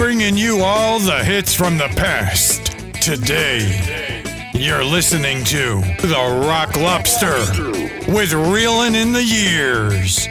bringing you all the hits from the past. Today, you're listening to The Rock Lobster with Reelin' in the Years.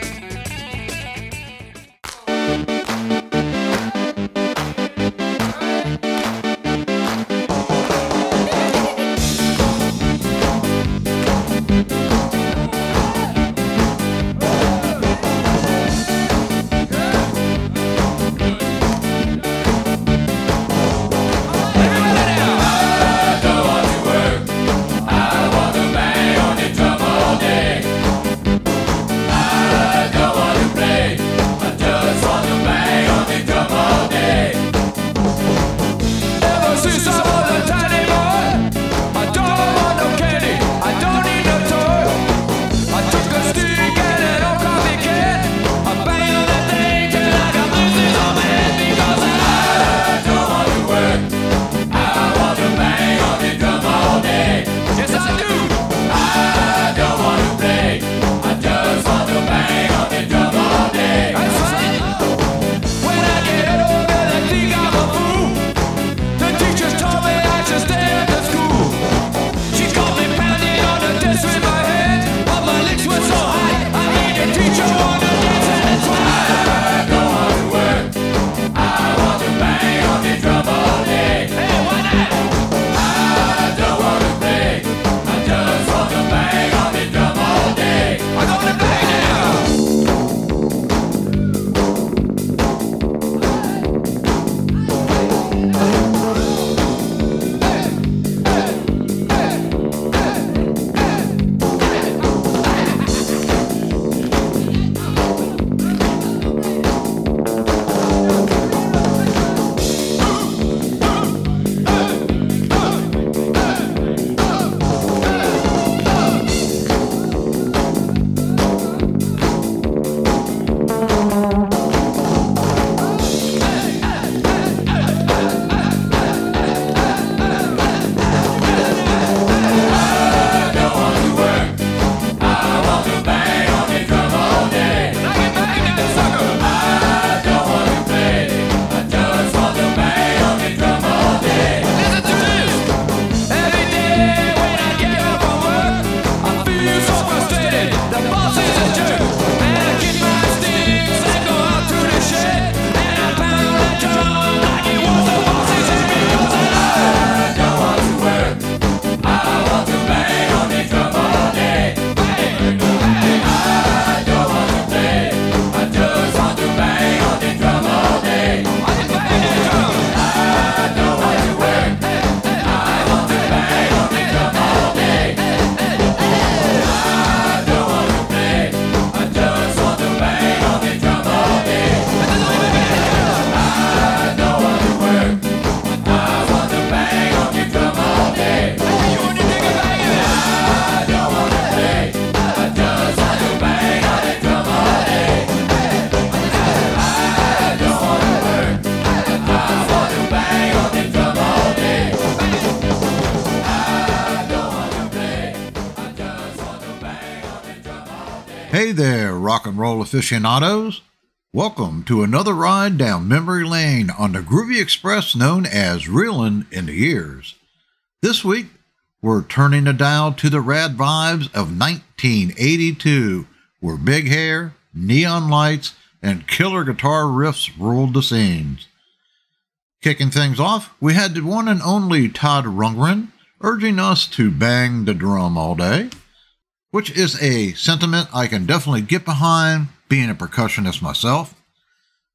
Hey there, rock and roll aficionados. Welcome to another ride down memory lane on the Groovy Express known as Reelin' in the Years. This week, we're turning the dial to the rad vibes of 1982, where big hair, neon lights, and killer guitar riffs ruled the scenes. Kicking things off, we had the one and only Todd Rundgren urging us to bang the drum all day which is a sentiment I can definitely get behind, being a percussionist myself.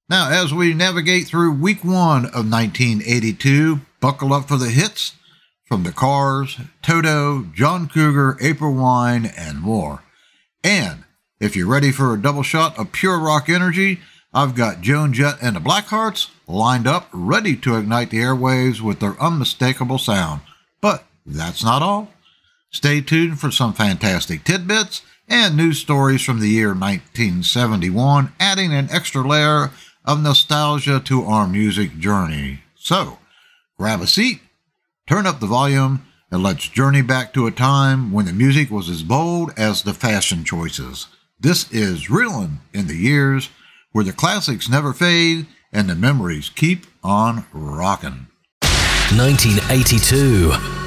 Now, as we navigate through week one of 1982, buckle up for the hits from the Cars, Toto, John Cougar, April Wine, and more. And if you're ready for a double shot of pure rock energy, I've got Joan Jett and the Blackhearts lined up, ready to ignite the airwaves with their unmistakable sound. But that's not all. Stay tuned for some fantastic tidbits and news stories from the year 1971, adding an extra layer of nostalgia to our music journey. So, grab a seat, turn up the volume, and let's journey back to a time when the music was as bold as the fashion choices. This is Reelin' in the Years, where the classics never fade and the memories keep on rocking. 1982.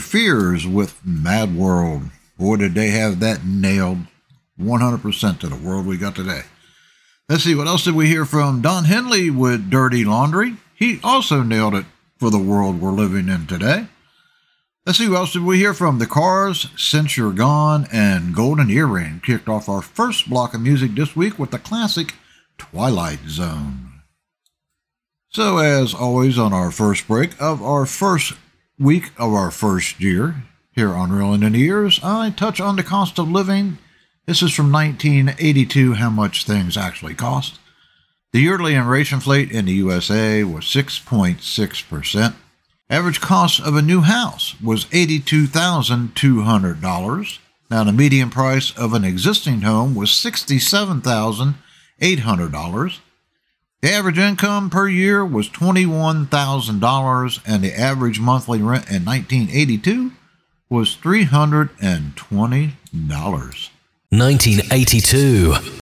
Fears with Mad World. Boy, did they have that nailed 100% to the world we got today. Let's see, what else did we hear from Don Henley with Dirty Laundry? He also nailed it for the world we're living in today. Let's see, what else did we hear from? The Cars, Since You're Gone, and Golden Earring kicked off our first block of music this week with the classic Twilight Zone. So, as always, on our first break of our first week of our first year here on Reeling in Years, I touch on the cost of living. This is from 1982, how much things actually cost. The yearly inflation rate in the USA was 6.6%. Average cost of a new house was $82,200. Now, the median price of an existing home was $67,800. The average income per year was $21,000, and the average monthly rent in 1982 was $320. 1982.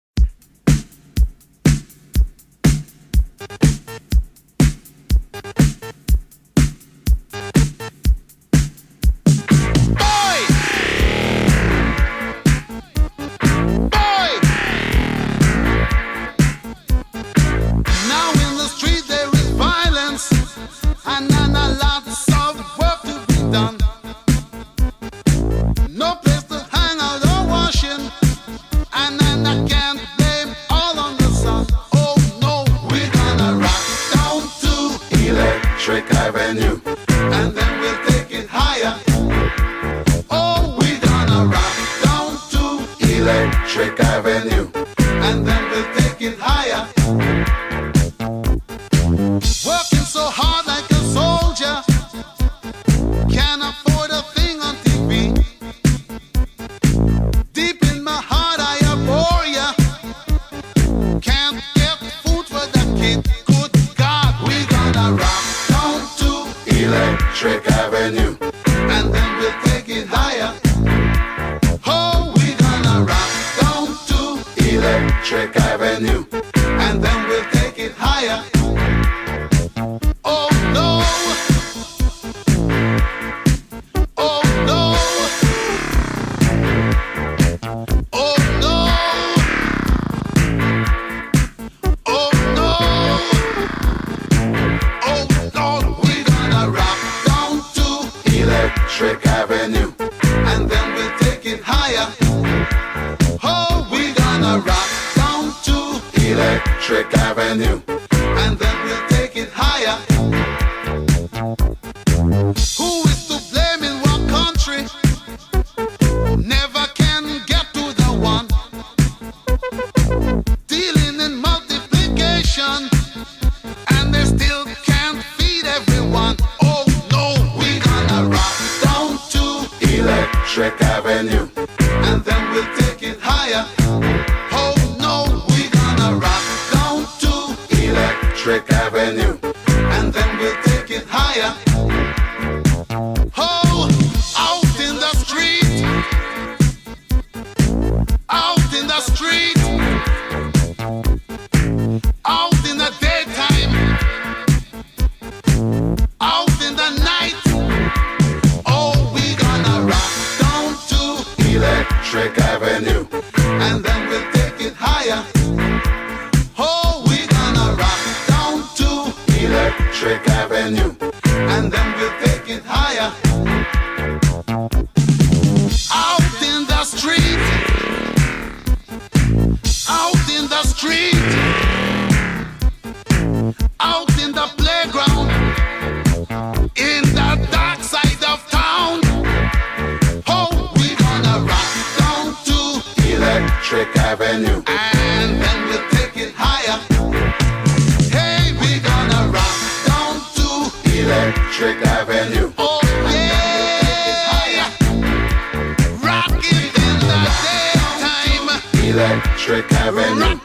Electric Avenue, and then Electric Avenue,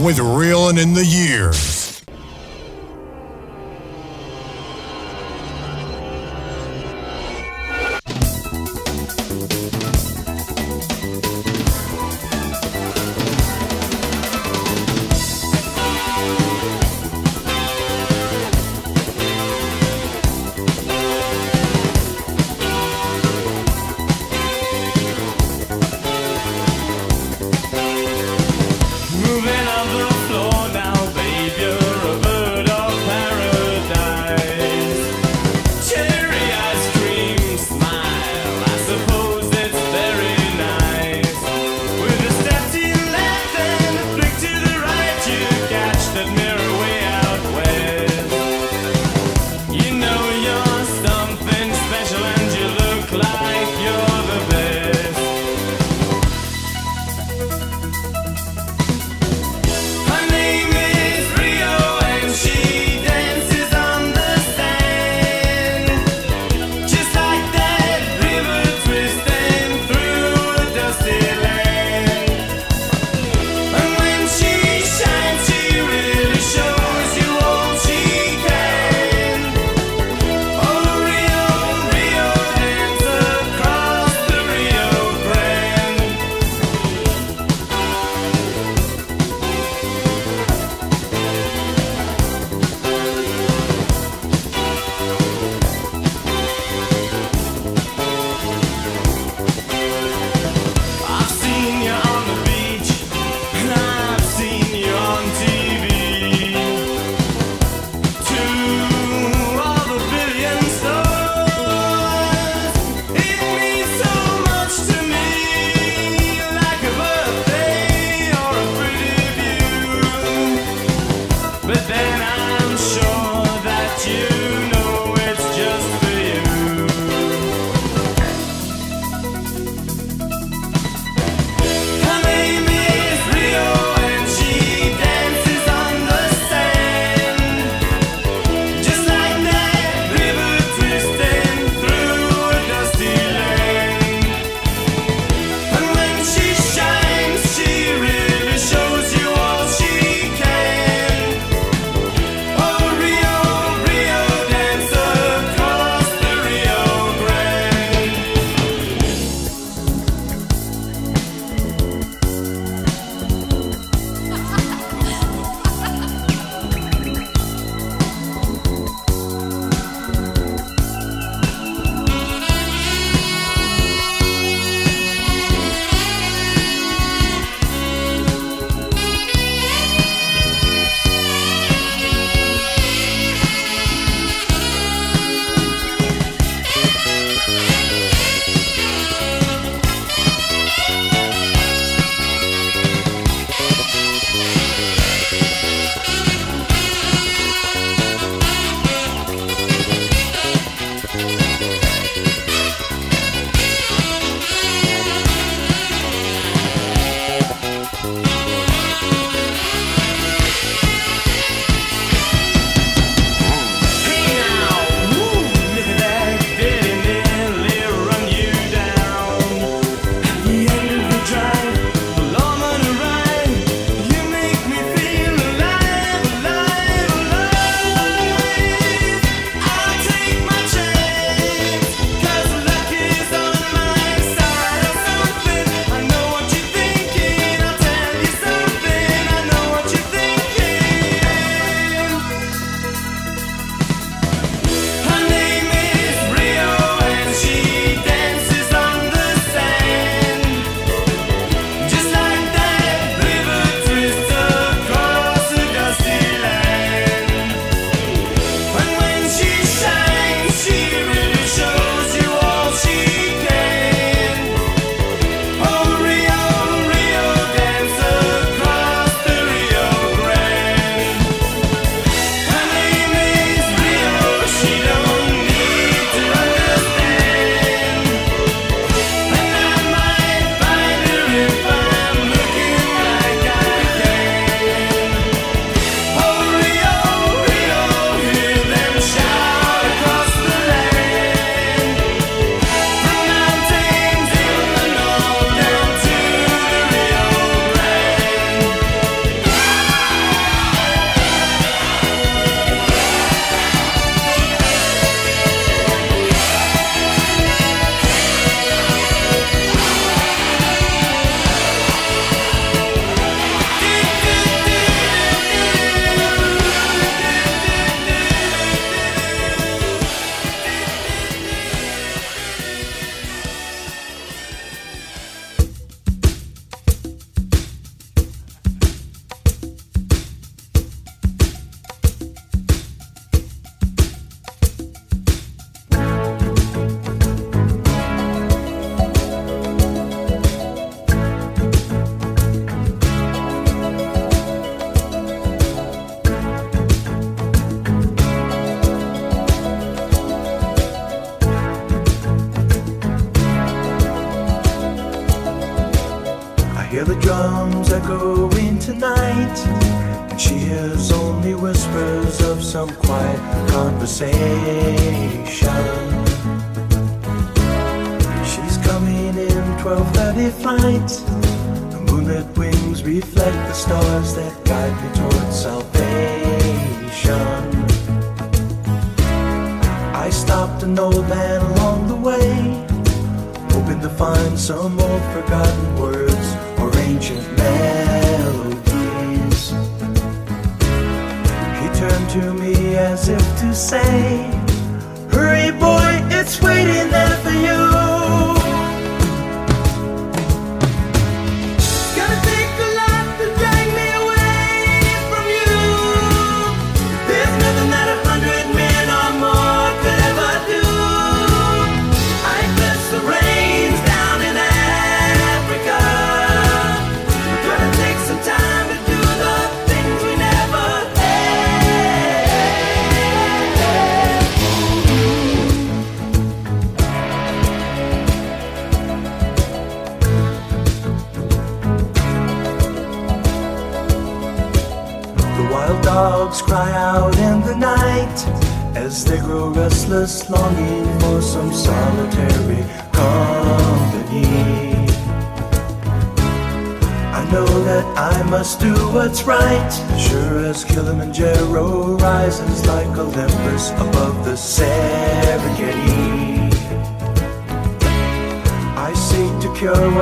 With Reelin' in the Years.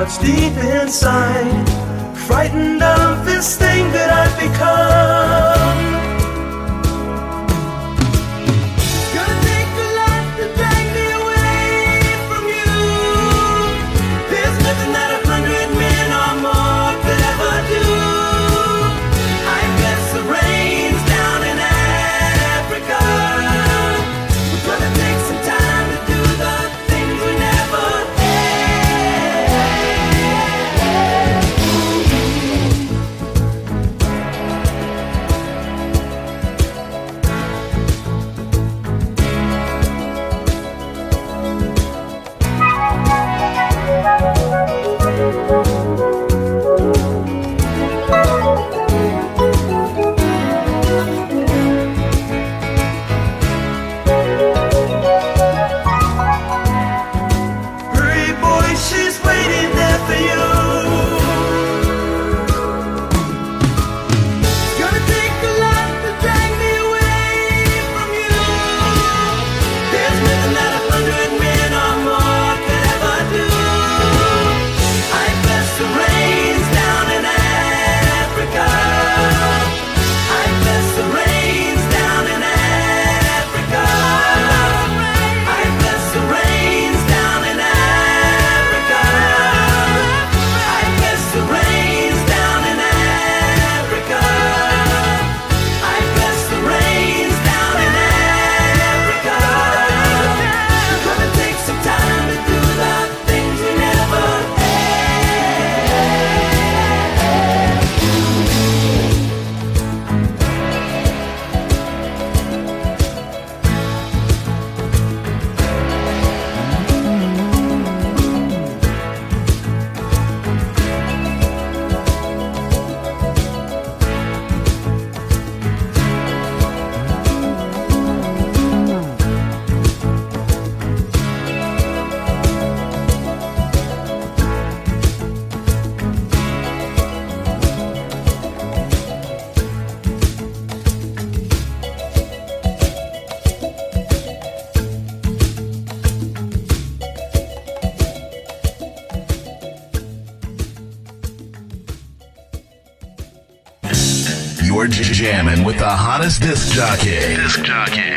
What's deep inside, frightened jockey. Disc jockey.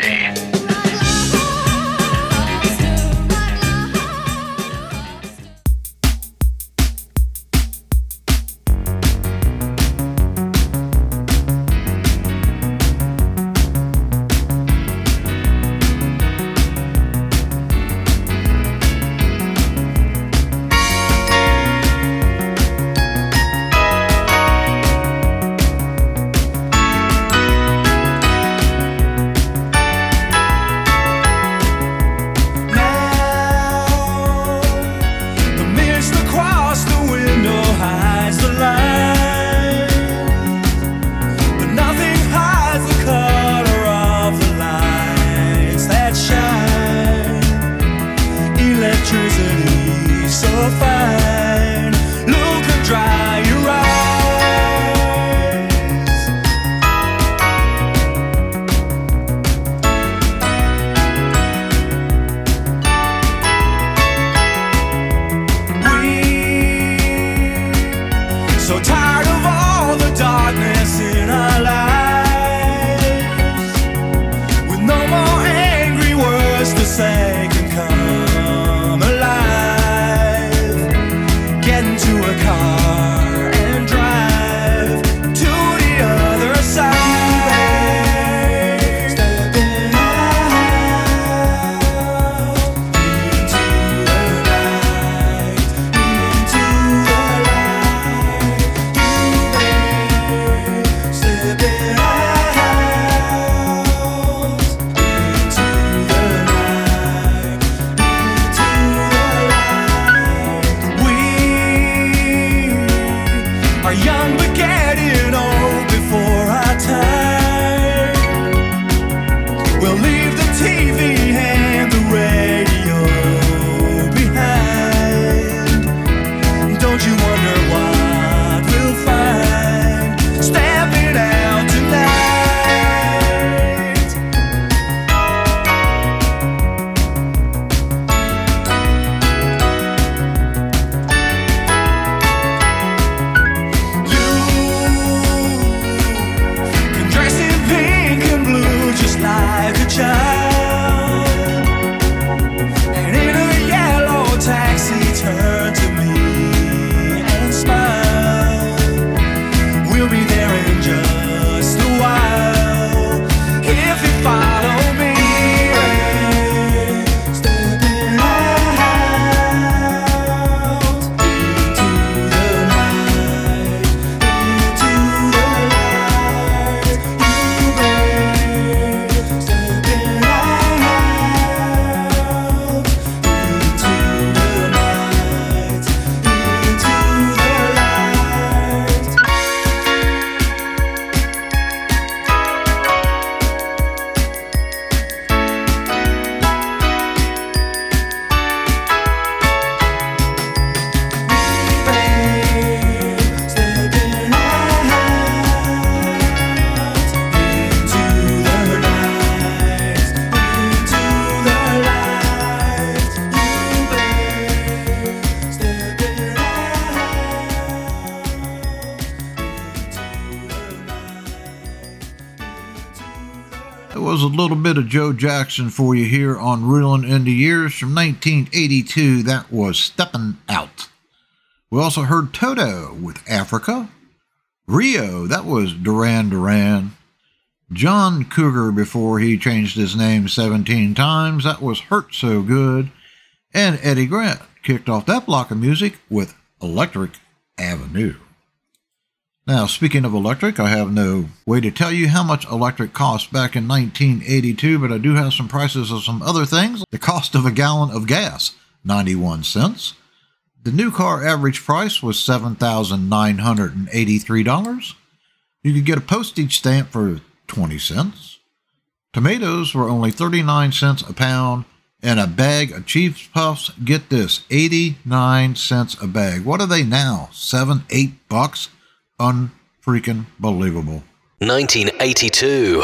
It was a little bit of Joe Jackson for you here on Reelin' in the Years from 1982. That was Steppin' Out. We also heard Toto with Africa. Rio, that was Duran Duran. John Cougar before he changed his name 17 times, that was Hurt So Good. And Eddie Grant kicked off that block of music with Electric Avenue. Now, speaking of electric, I have no way to tell you how much electric cost back in 1982, but I do have some prices of some other things. The cost of a gallon of gas, 91 cents. The new car average price was $7,983. You could get a postage stamp for 20 cents. Tomatoes were only 39 cents a pound, and a bag of Cheese Puffs, get this, 89 cents a bag. What are they now? 7, 8 bucks? Unfreaking believable. 1982.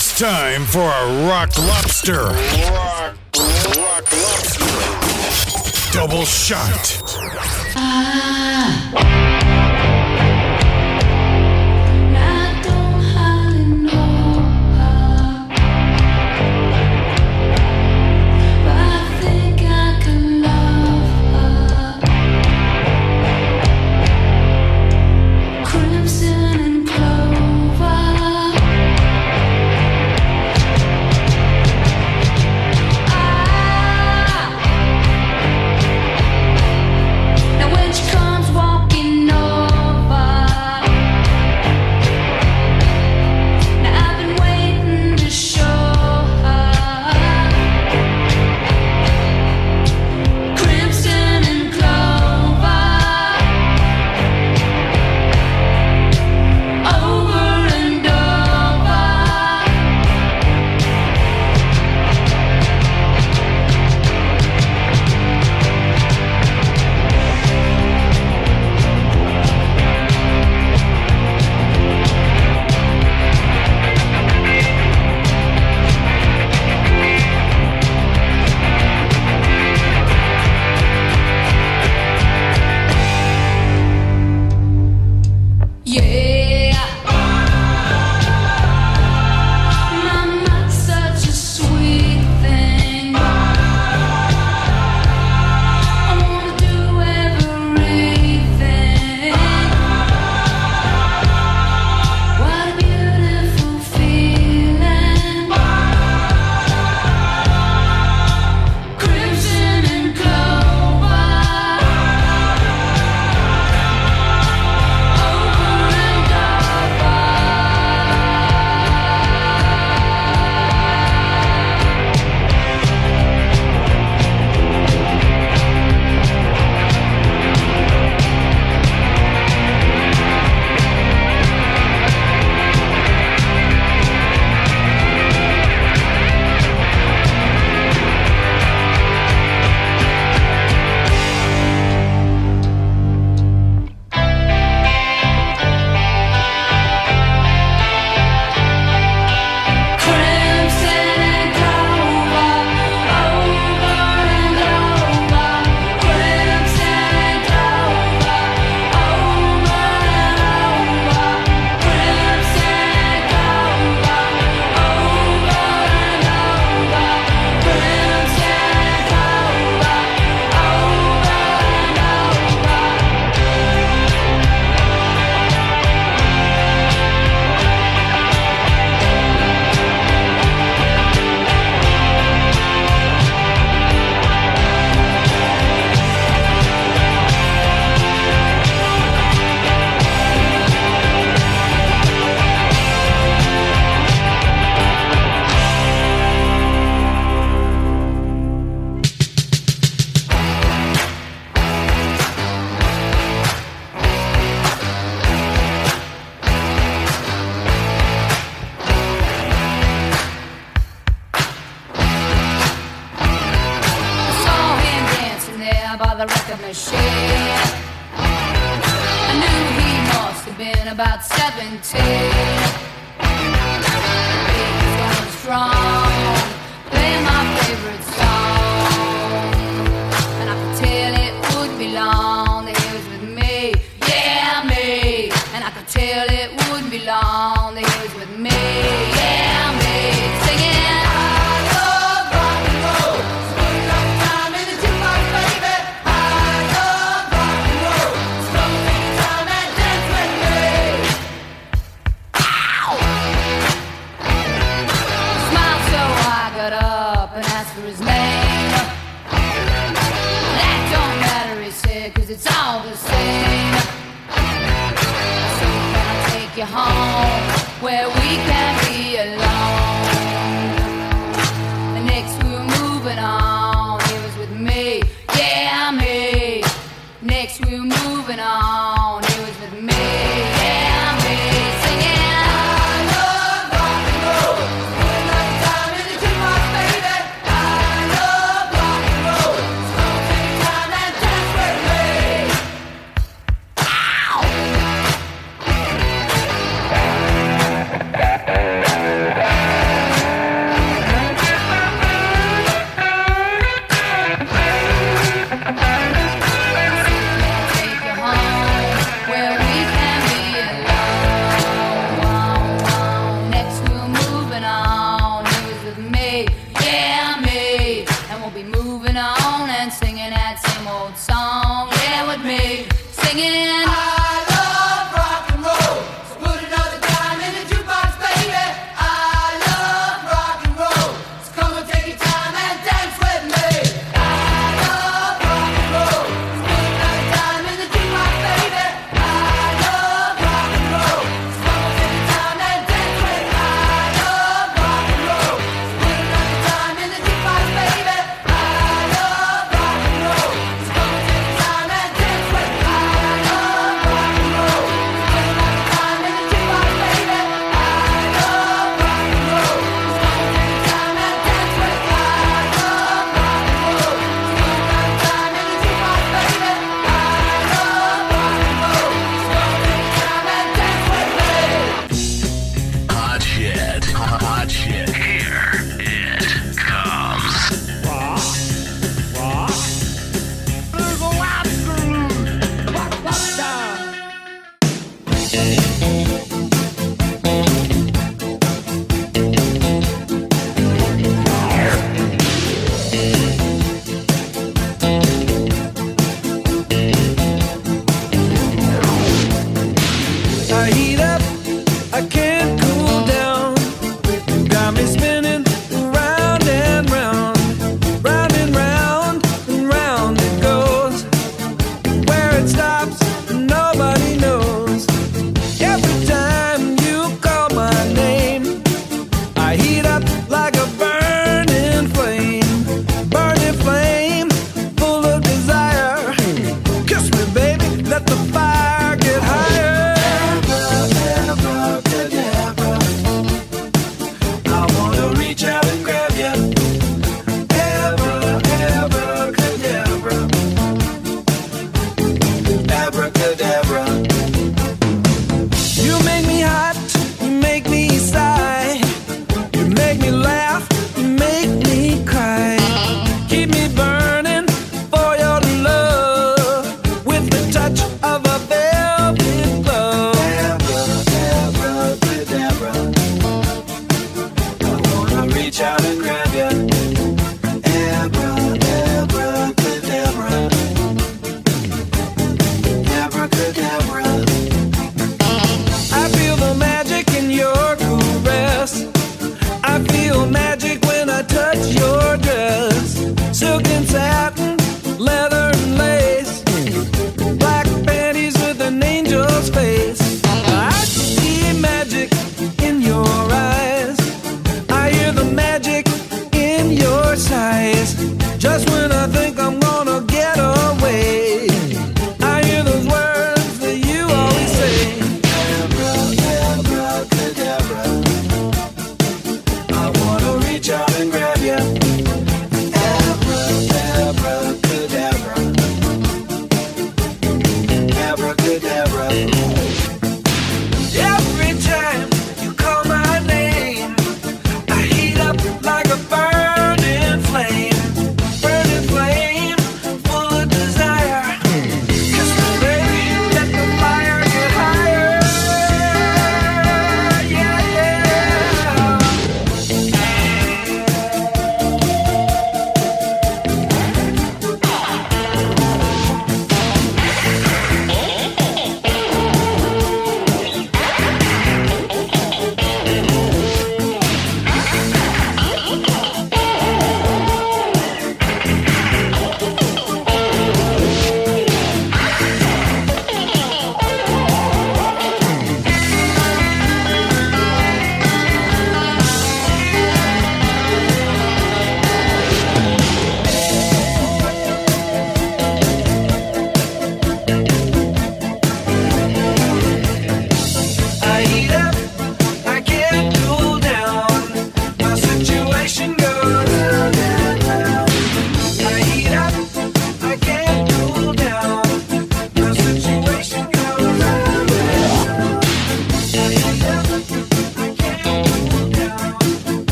It's time for a rock lobster. Rock, rock lobster. Double shot.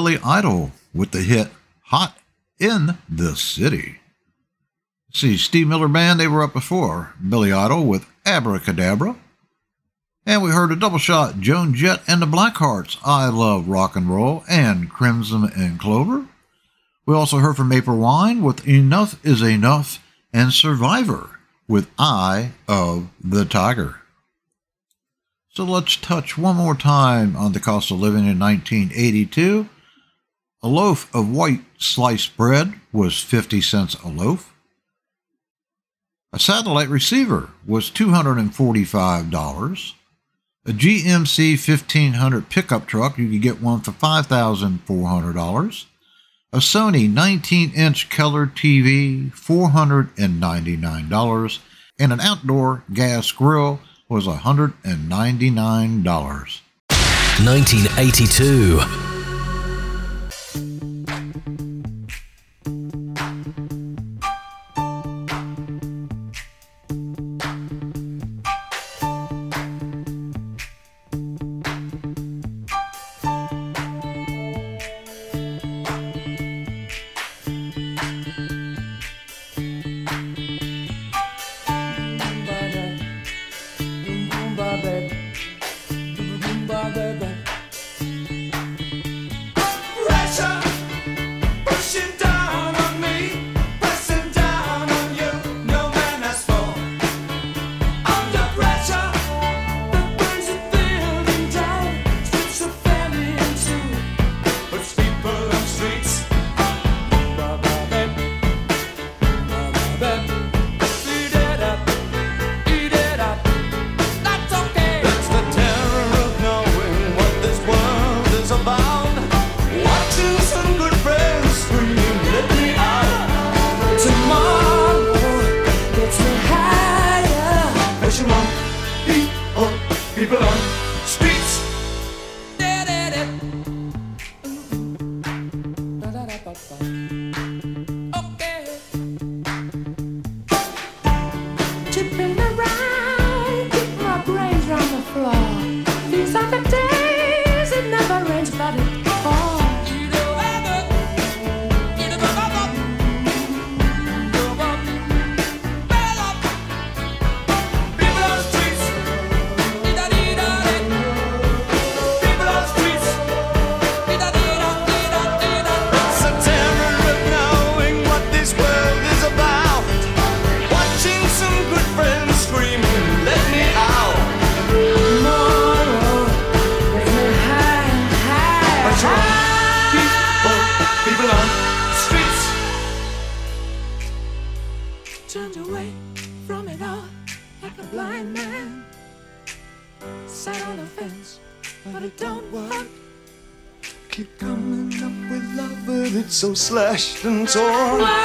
Billy Idol with the hit Hot in the City. See, Steve Miller Band, they were up before. Billy Idol with Abracadabra. And we heard a double shot Joan Jett and the Blackhearts, I Love Rock and Roll, and Crimson and Clover. We also heard from April Wine with Enough is Enough and Survivor with Eye of the Tiger. So let's touch one more time on the cost of living in 1982. A loaf of white sliced bread was 50 cents a loaf. A satellite receiver was $245. A GMC 1500 pickup truck, you could get one for $5,400. A Sony 19 inch color TV, $499. And an outdoor gas grill was $199. 1982. Slashed and torn.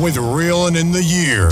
With Reelin' in the Year.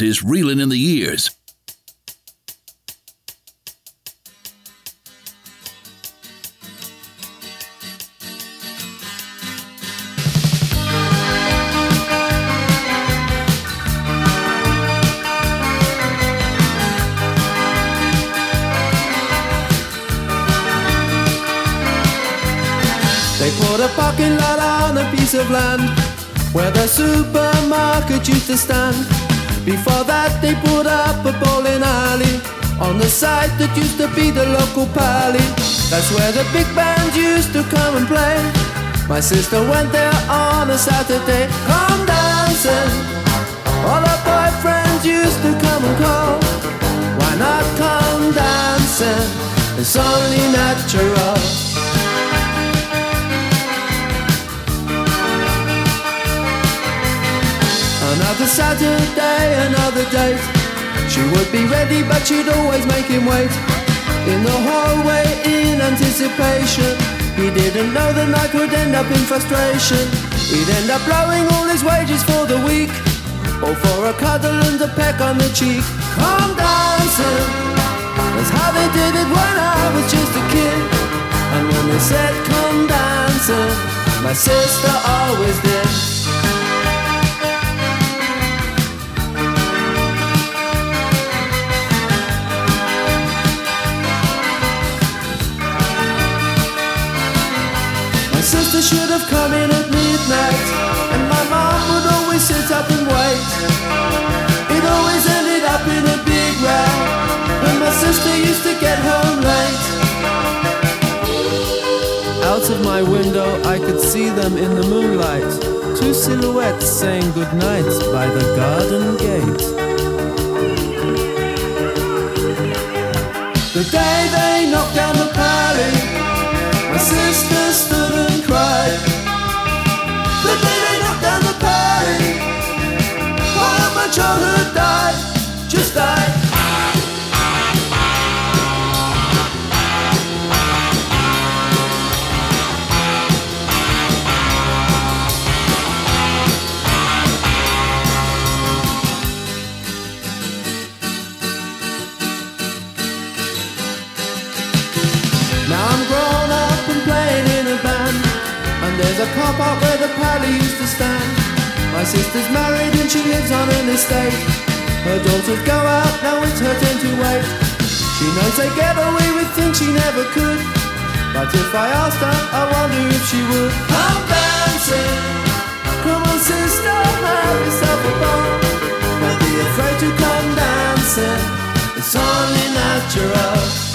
Is Reeling in the Years. They put a parking lot on a piece of land where the supermarket used to stand. Before that, they put up a bowling alley on the site that used to be the local palais. That's where the big bands used to come and play. My sister went there on a Saturday, come dancing. All her boyfriends used to come and call. Why not come dancing? It's only natural. Another Saturday, another date. She would be ready, but she'd always make him wait. In the hallway, in anticipation. He didn't know the night would end up in frustration. He'd end up blowing all his wages for the week. Or for a cuddle and a peck on the cheek. Come dancing. That's how they did it when I was just a kid. And when they said come dancing, my sister always did. Sister should have come in at midnight, and my mom would always sit up and wait. It always ended up in a big row, when my sister used to get home late. Out of my window, I could see them in the moonlight, two silhouettes saying goodnight by the garden gate. The day they car park where the palais used to stand. My sister's married and she lives on an estate. Her daughters go out, now it's her turn to wait. She knows they get away with things she never could. But if I asked her, I wonder if she would. Come dancing. Come on, sister, have yourself a ball. Don't be afraid to come dancing. It's only natural.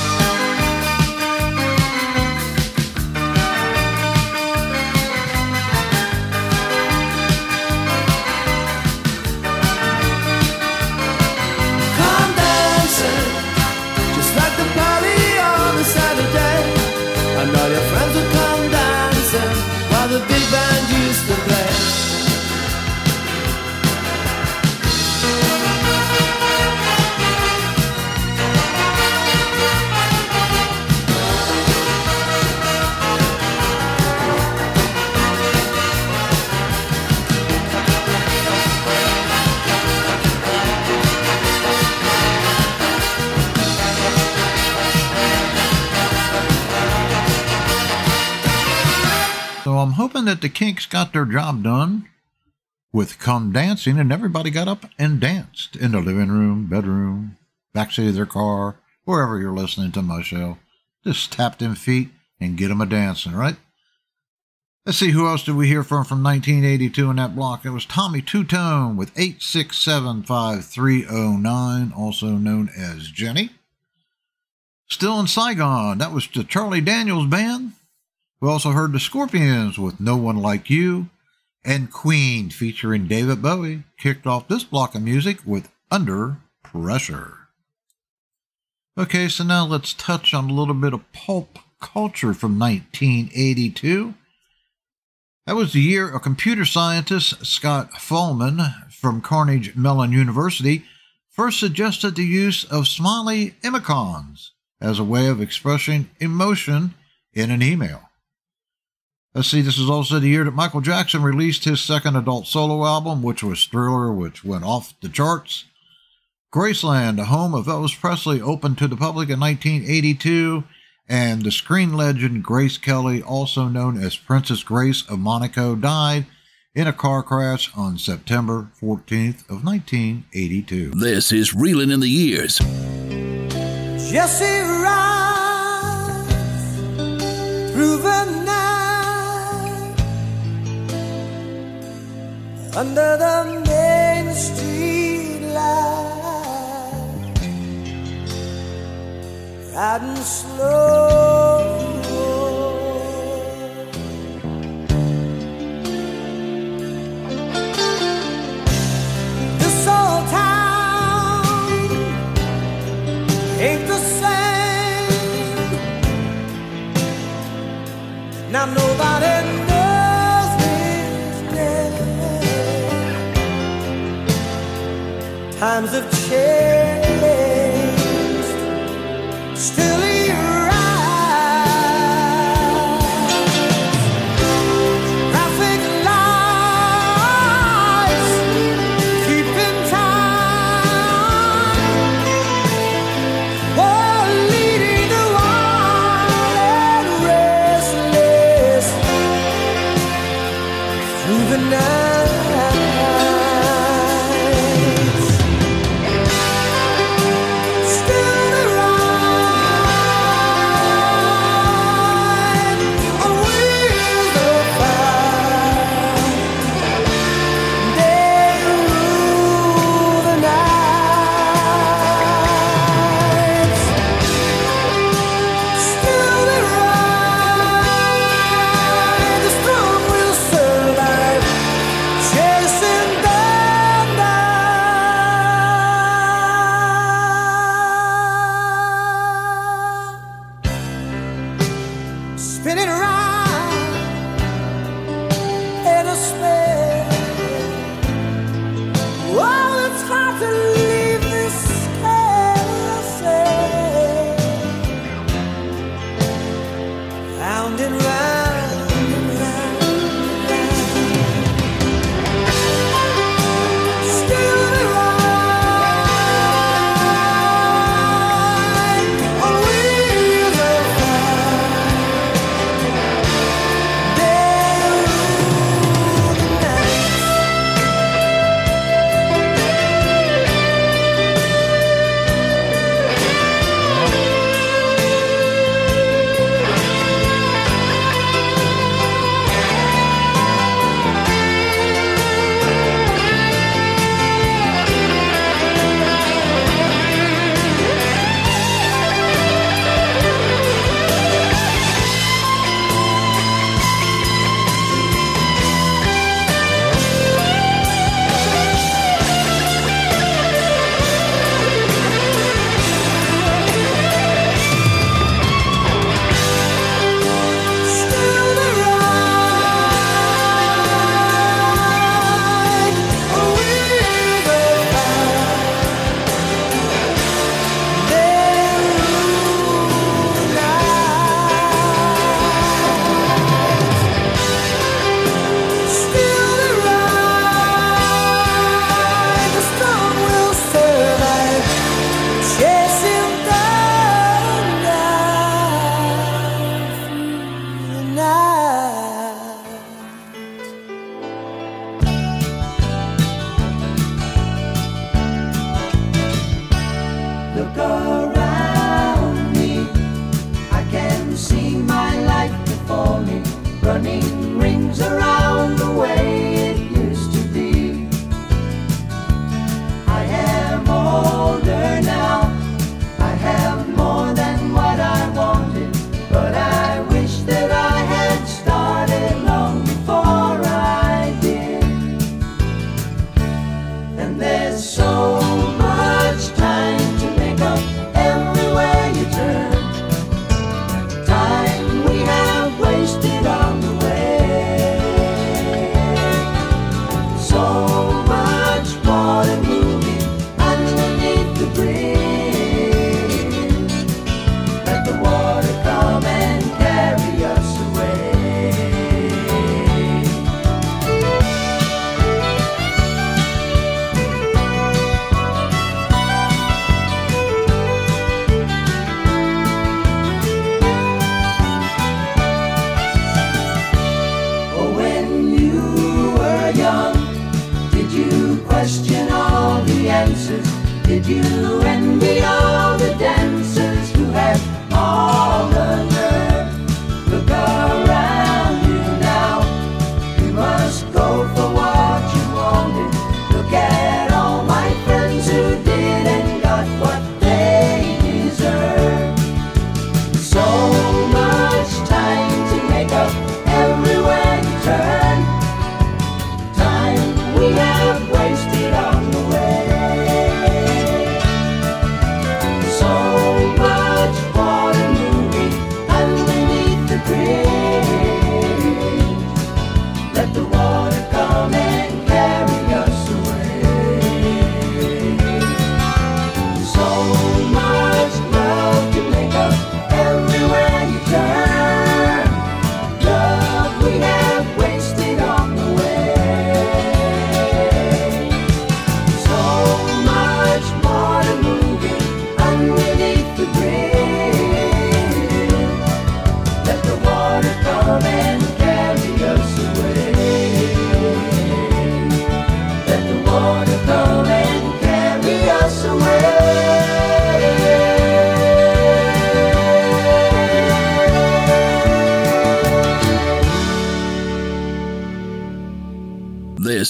So I'm hoping that the Kinks got their job done with Come Dancing and everybody got up and danced in the living room, bedroom, backseat of their car, wherever you're listening to my show. Just tap them feet and get them a dancing, right? Let's see, who else did we hear from from 1982 in that block? It was Tommy Tutone with 8675309, also known as Jenny. Still in Saigon, that was the Charlie Daniels Band. We also heard the Scorpions with No One Like You, and Queen featuring David Bowie kicked off this block of music with Under Pressure. Okay, so now let's touch on a little bit of pulp culture from 1982. That was the year a computer scientist, Scott Fahlman from Carnegie Mellon University, first suggested the use of smiley emoticons as a way of expressing emotion in an email. Let's see, this is also the year that Michael Jackson released his second adult solo album, which was Thriller, which went off the charts. Graceland, the home of Elvis Presley, opened to the public in 1982, and the screen legend Grace Kelly, also known as Princess Grace of Monaco, died in a car crash on September 14th of 1982. This is Reeling in the Years. Jesse rides through the night under the main street light, riding slow. This old town ain't the same. Now nobody Times have changed.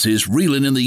Is reeling in the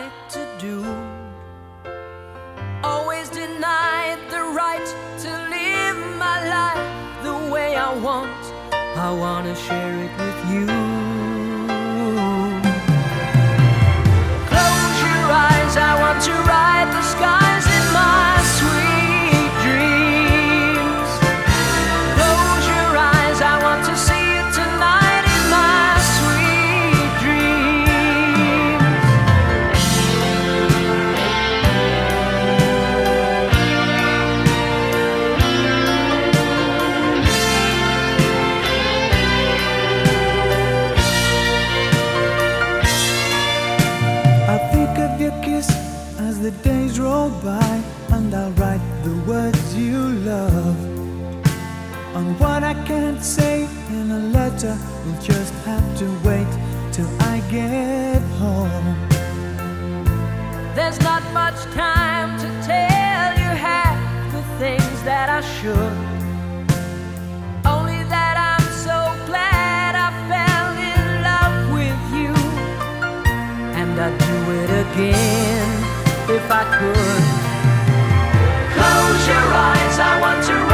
right to do. Always denied the right to live my life the way I want. I wanna share it with you. Close your eyes, I want to rise. can't say in a letter. We'll just have to wait till I get home. There's not much time to tell you half the things that I should. Only that I'm so glad I fell in love with you. And I'd do it again if I could. Close your eyes, I want to.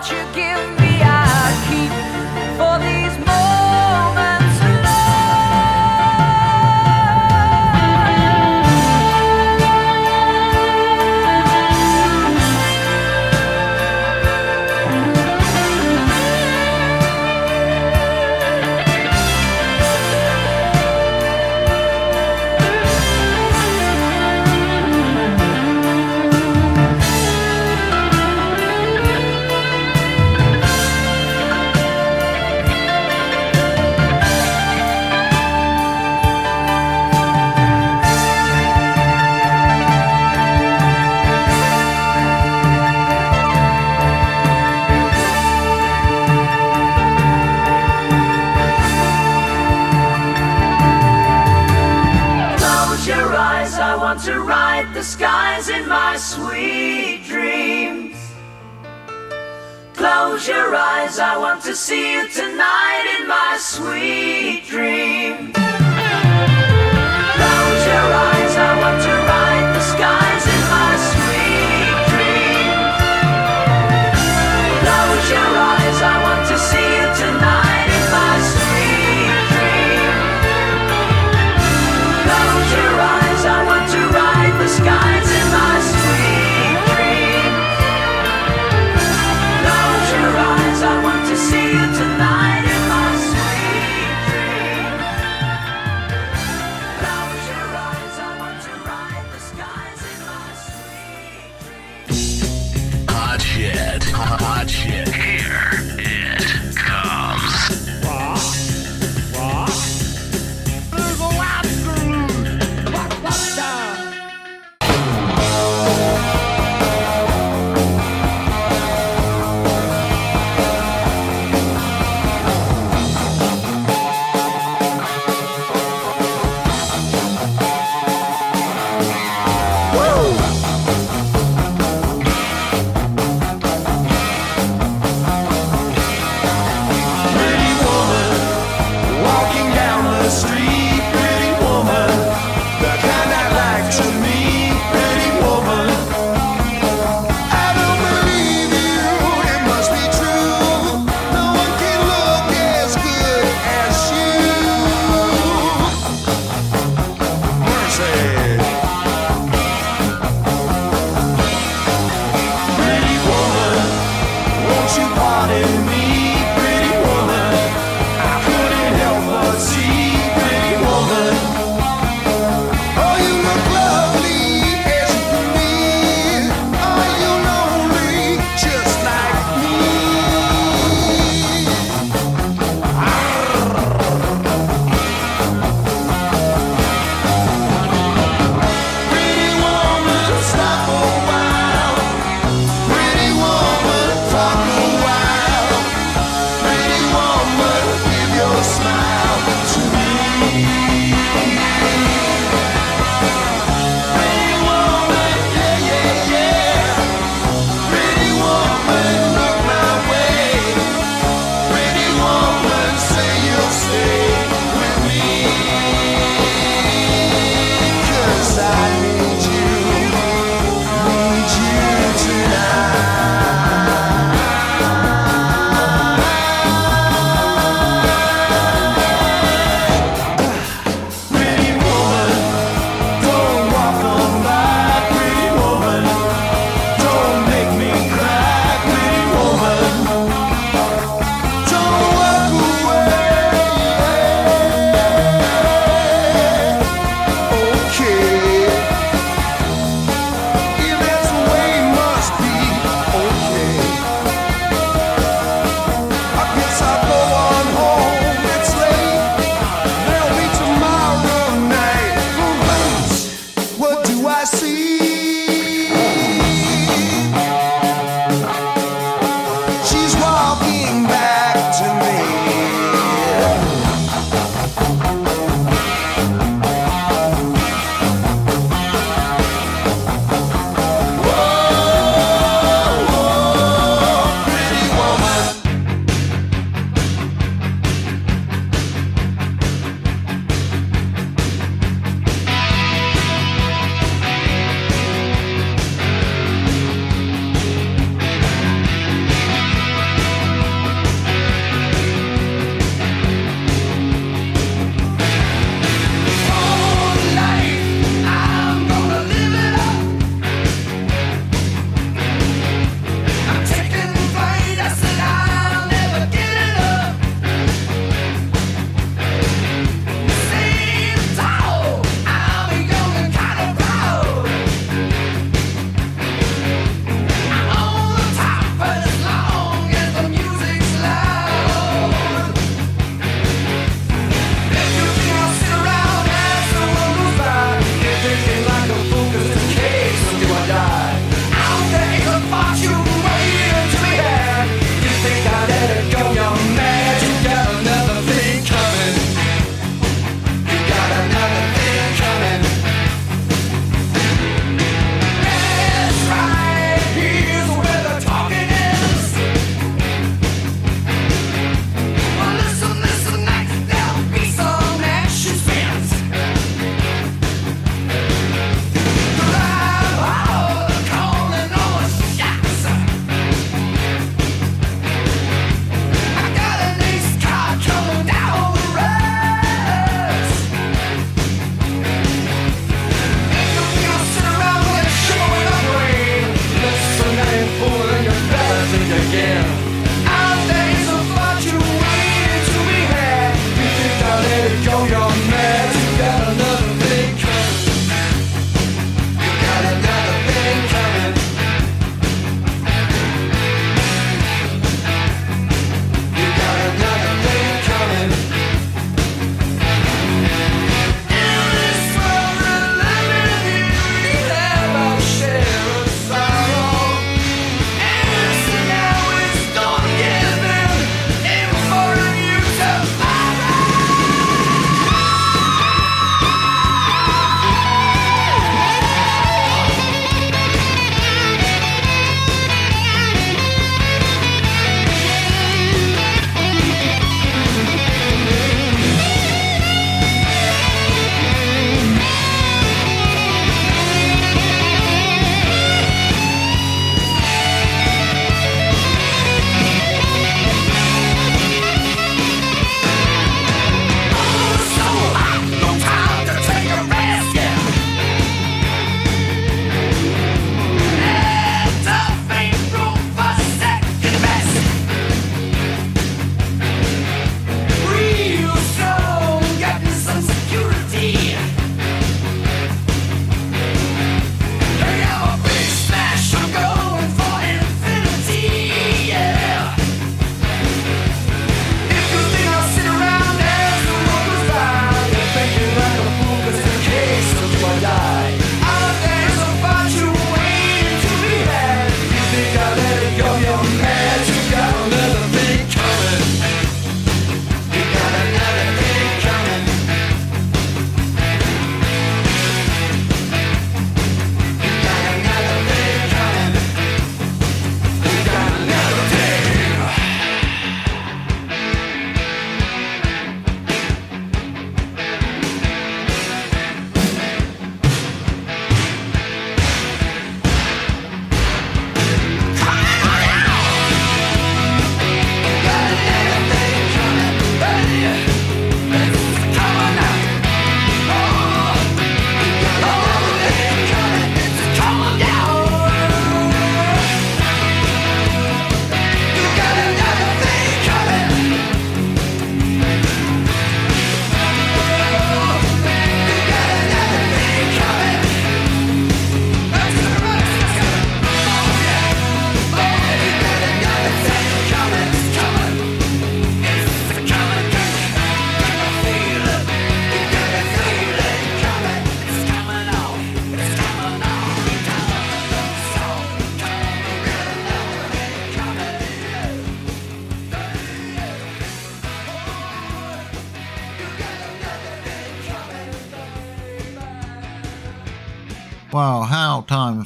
what you give me.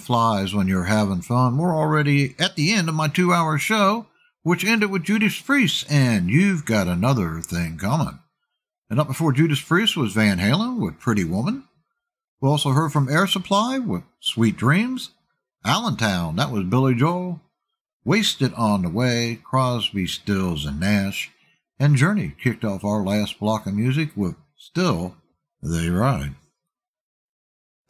Flies when you're having fun. We're already at the end of my two hour show, which ended with Judas Priest, and you've got another thing coming. And up before Judas Priest was Van Halen with Pretty Woman. We also heard from Air Supply with Sweet Dreams. Allentown, that was Billy Joel. Wasted on the Way, Crosby, Stills, and Nash. And Journey kicked off our last block of music with Still They Ride.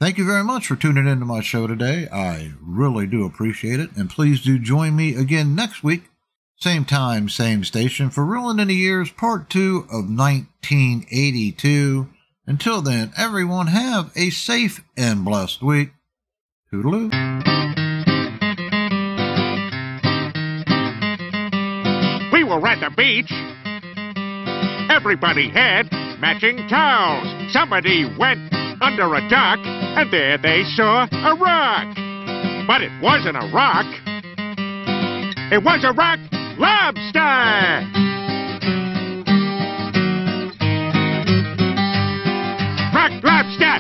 Thank you very much for tuning into my show today. I really do appreciate it. And please do join me again next week, same time, same station, for Rolling in the Years Part 2 of 1982. Until then, everyone have a safe and blessed week. Toodaloo. We were at the beach. Everybody had matching towels. Somebody went under a dock, and there they saw a rock. But it wasn't a rock. It was a rock lobster! Rock lobster!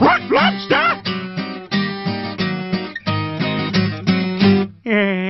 Rock lobster! Yeah.